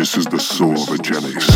This is the soul of a Genius.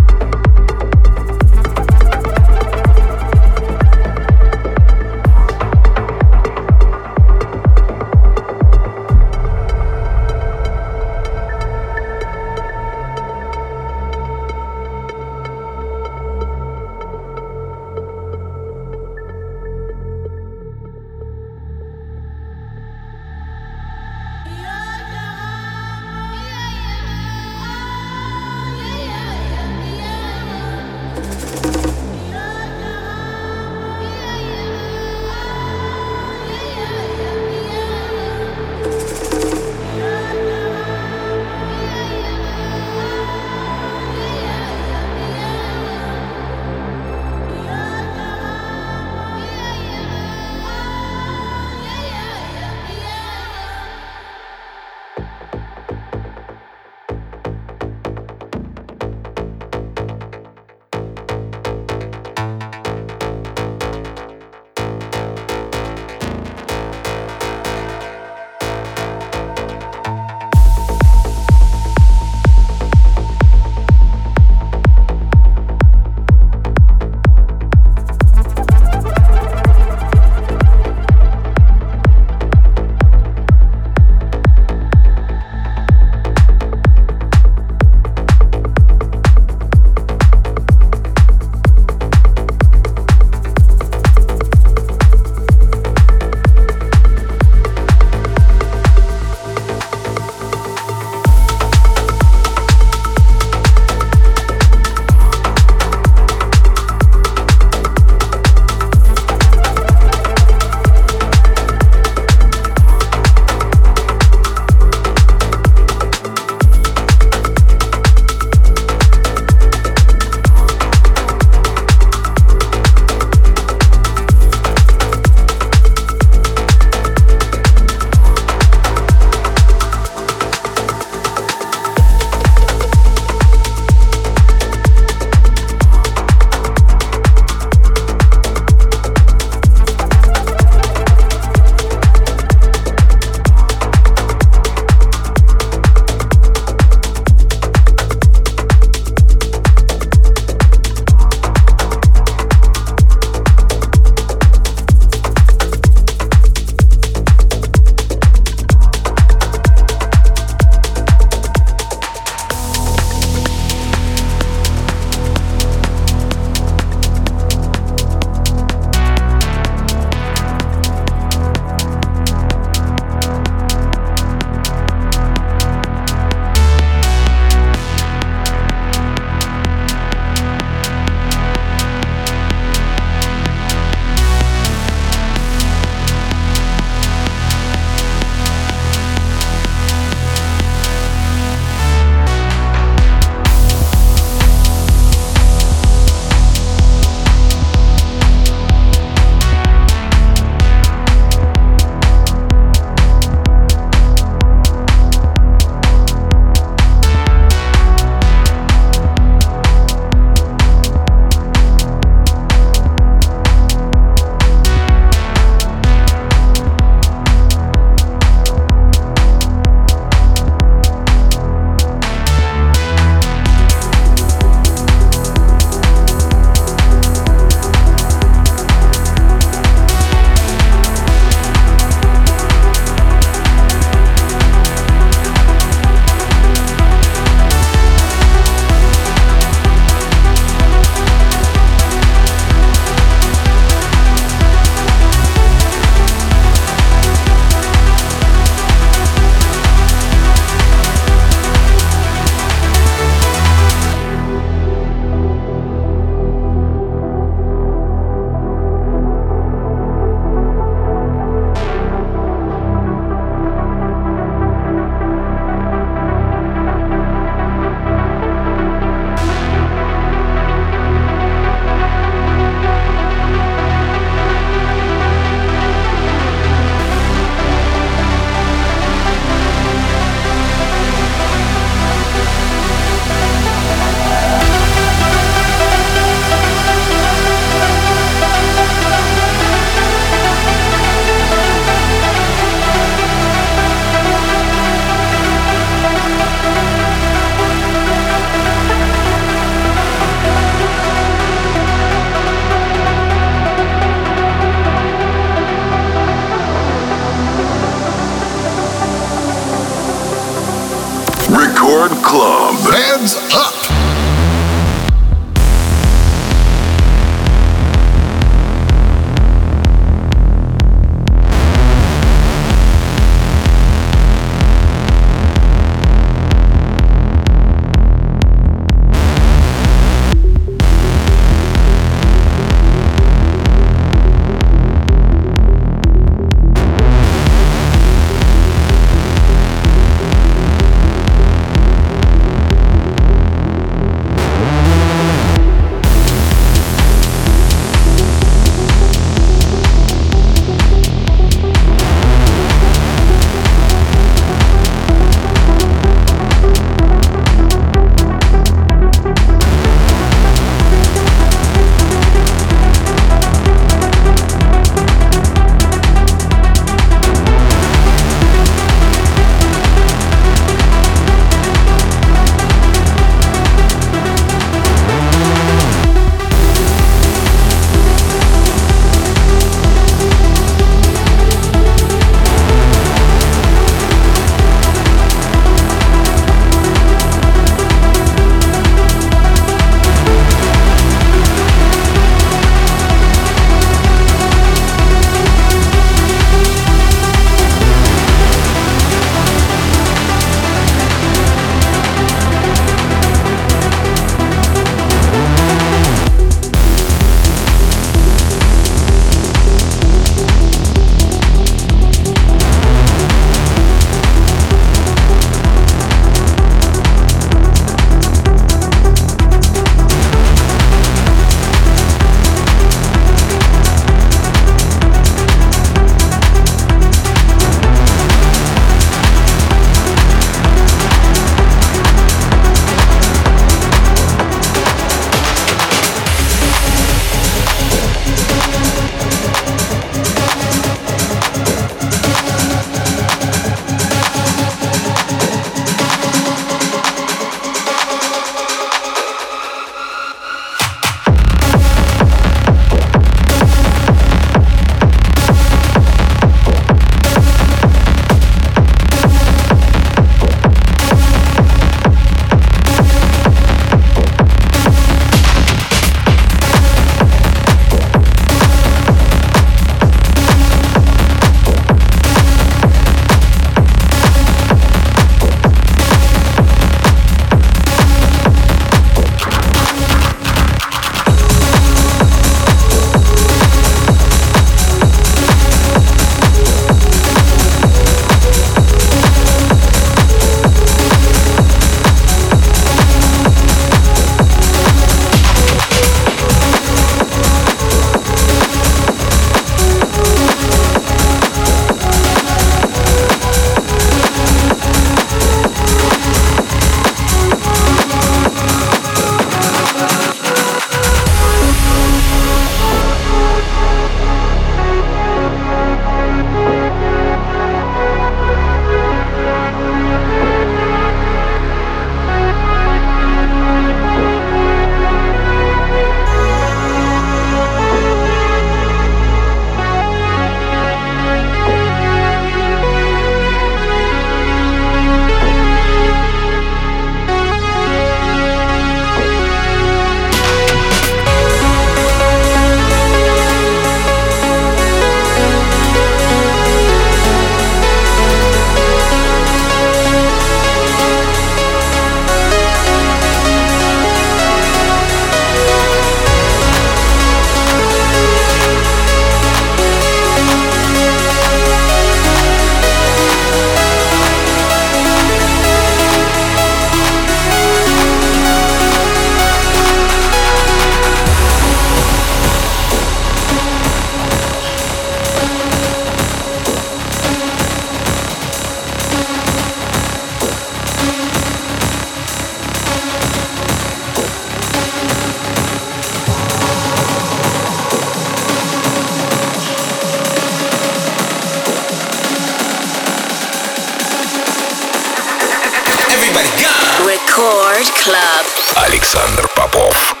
Record Club. Alexander Popov.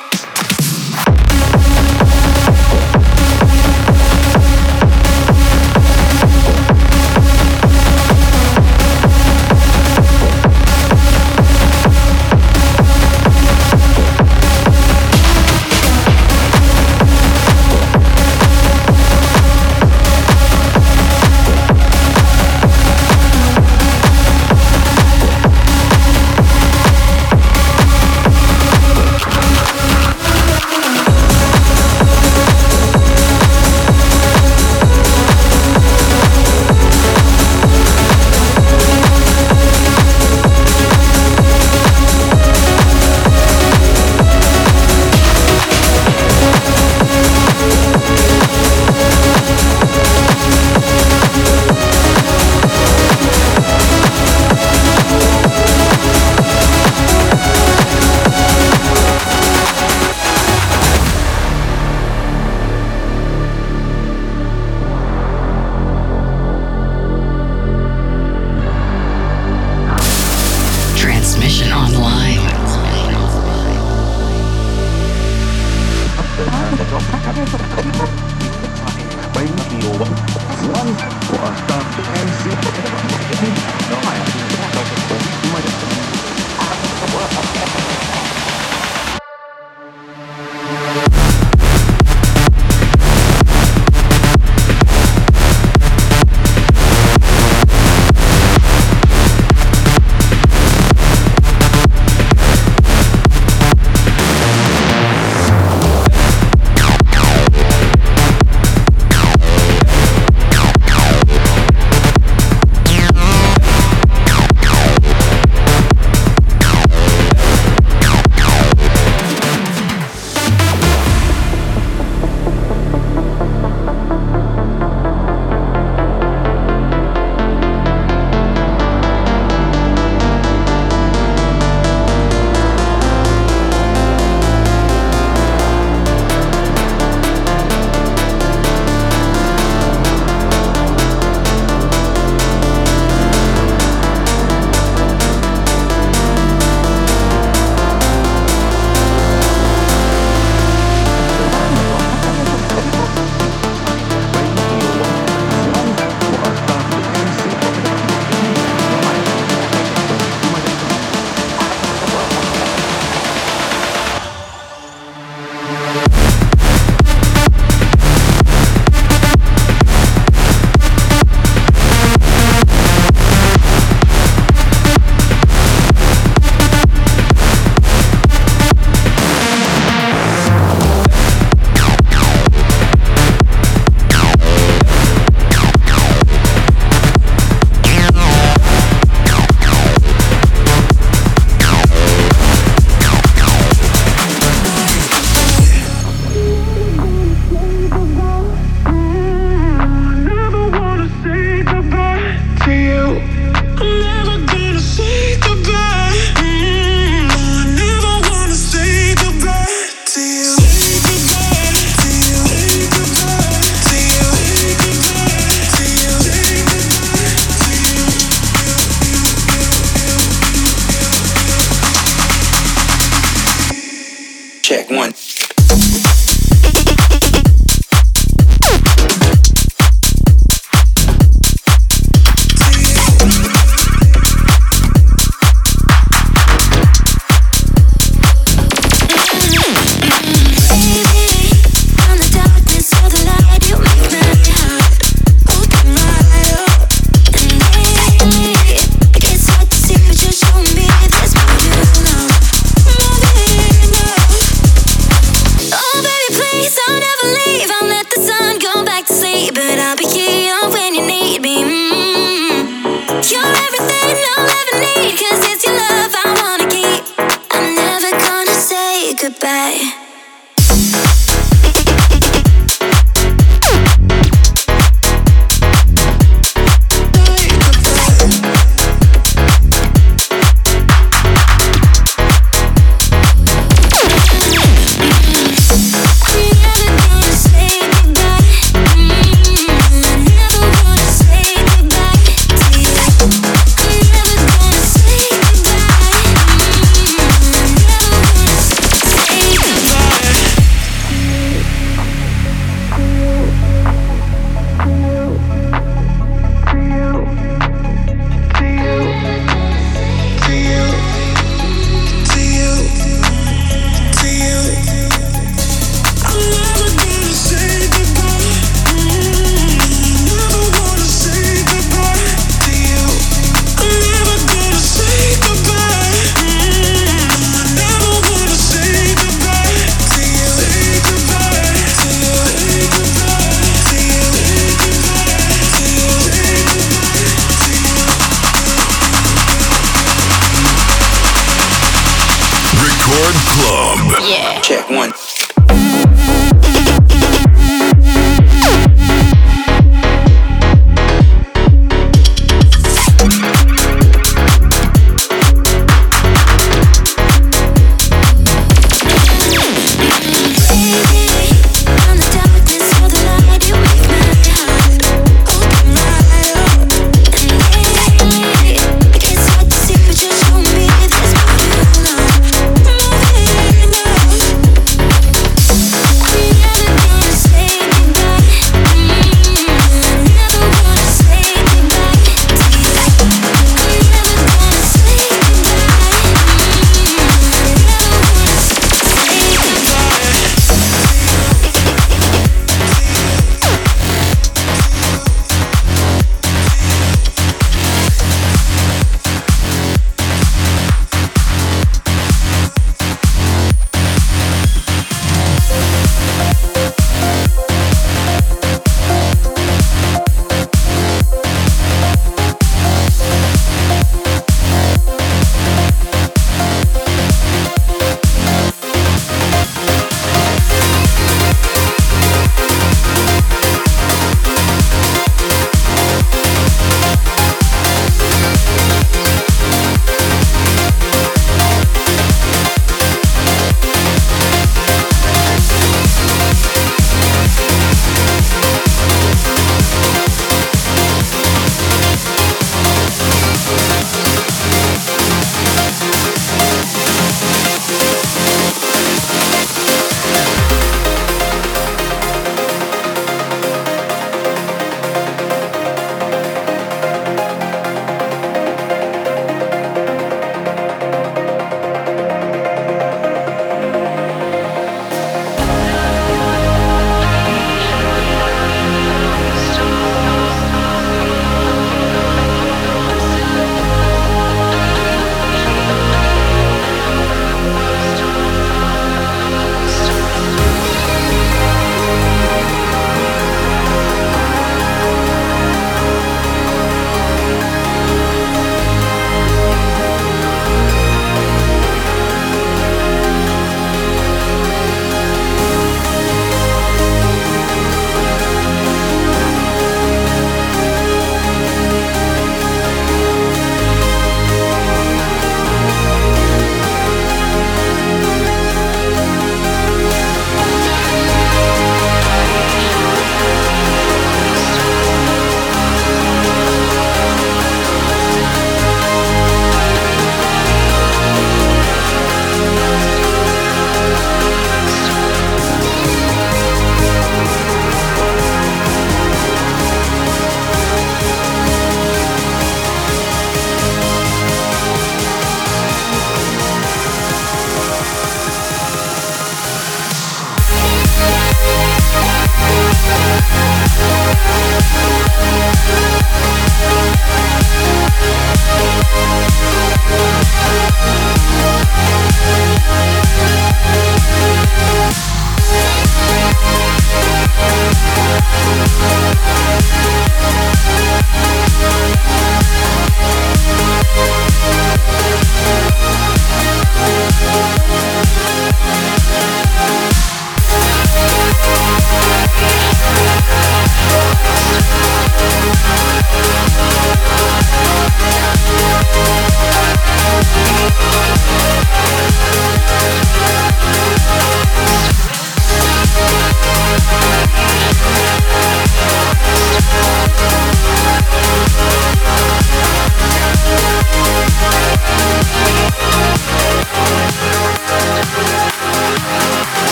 Check one.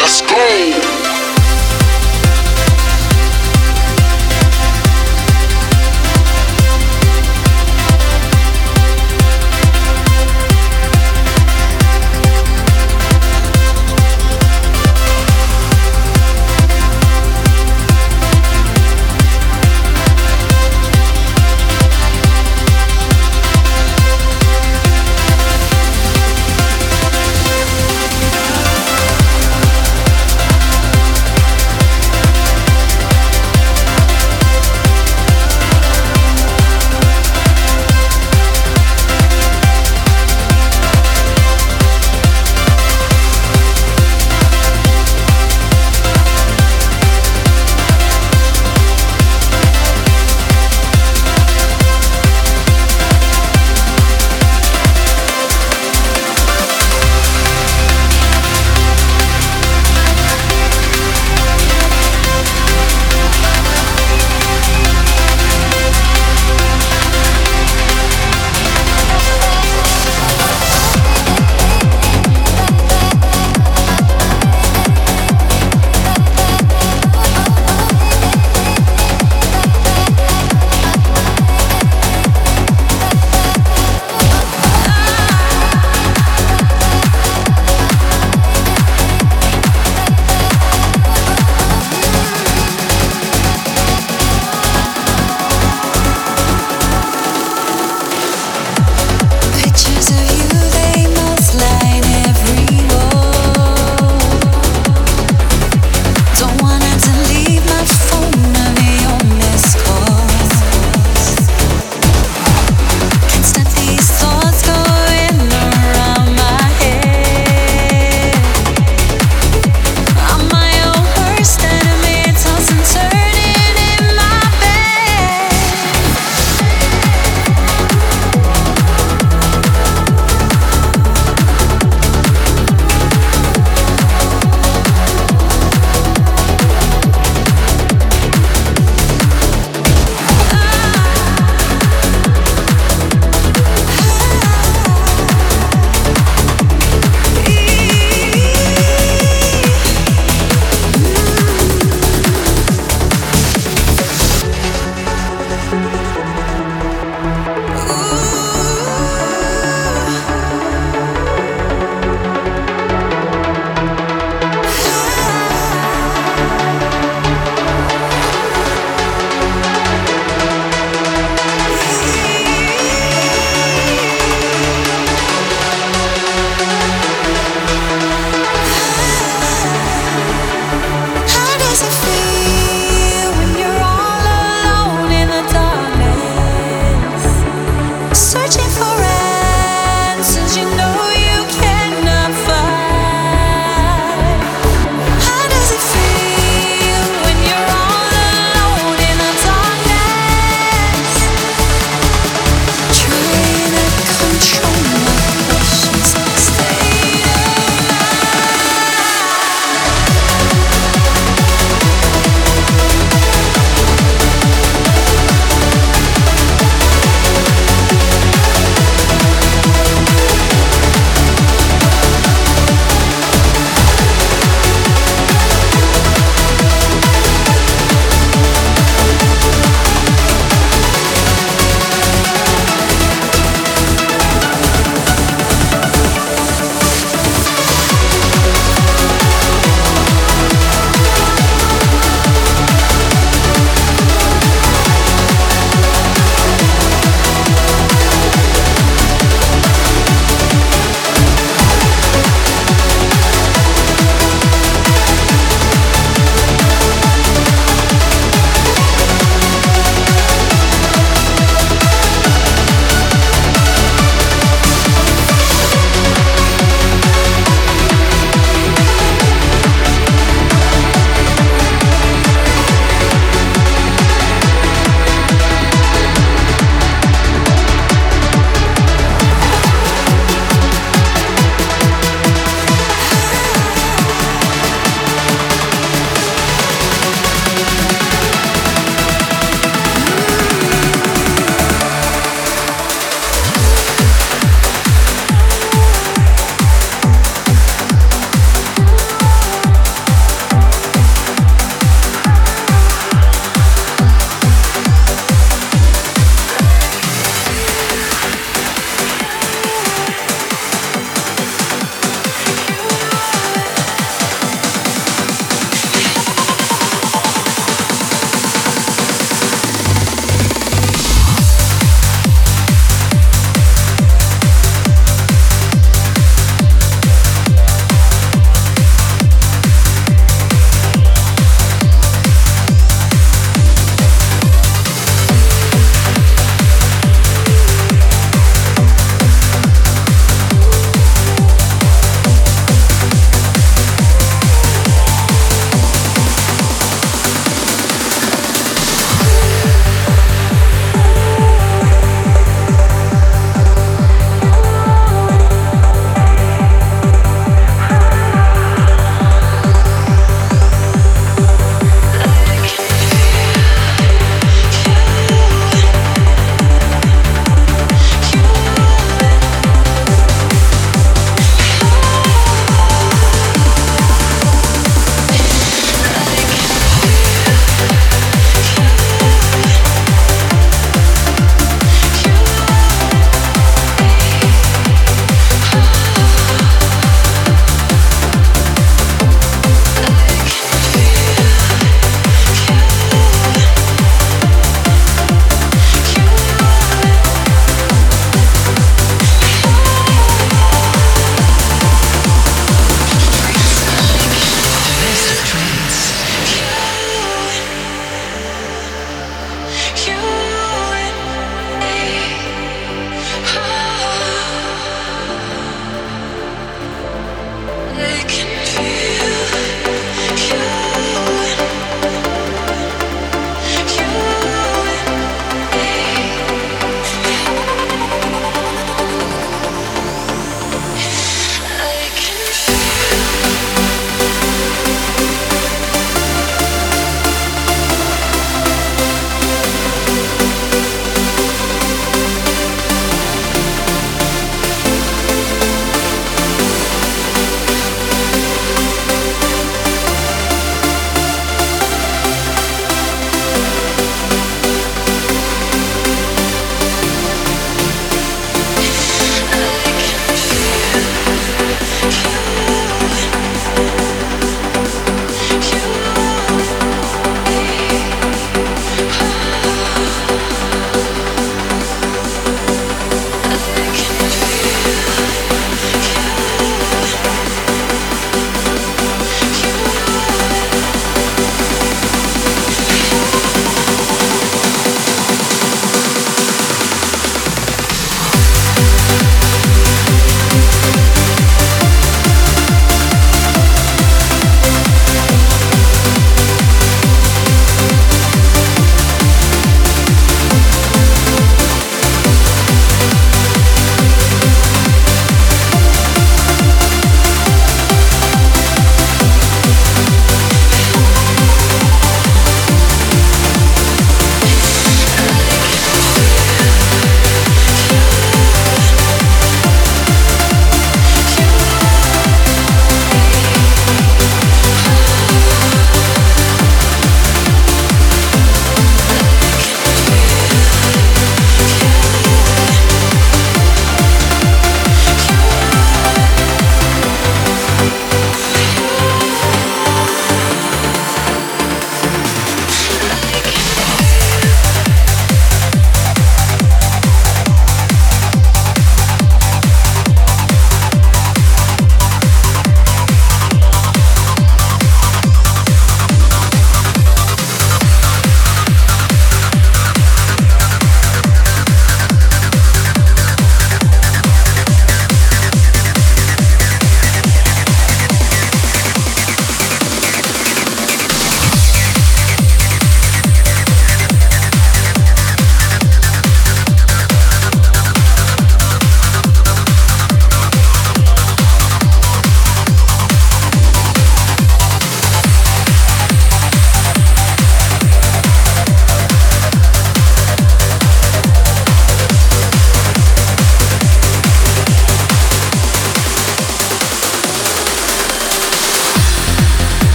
Let's go.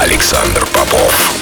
Александр Попов.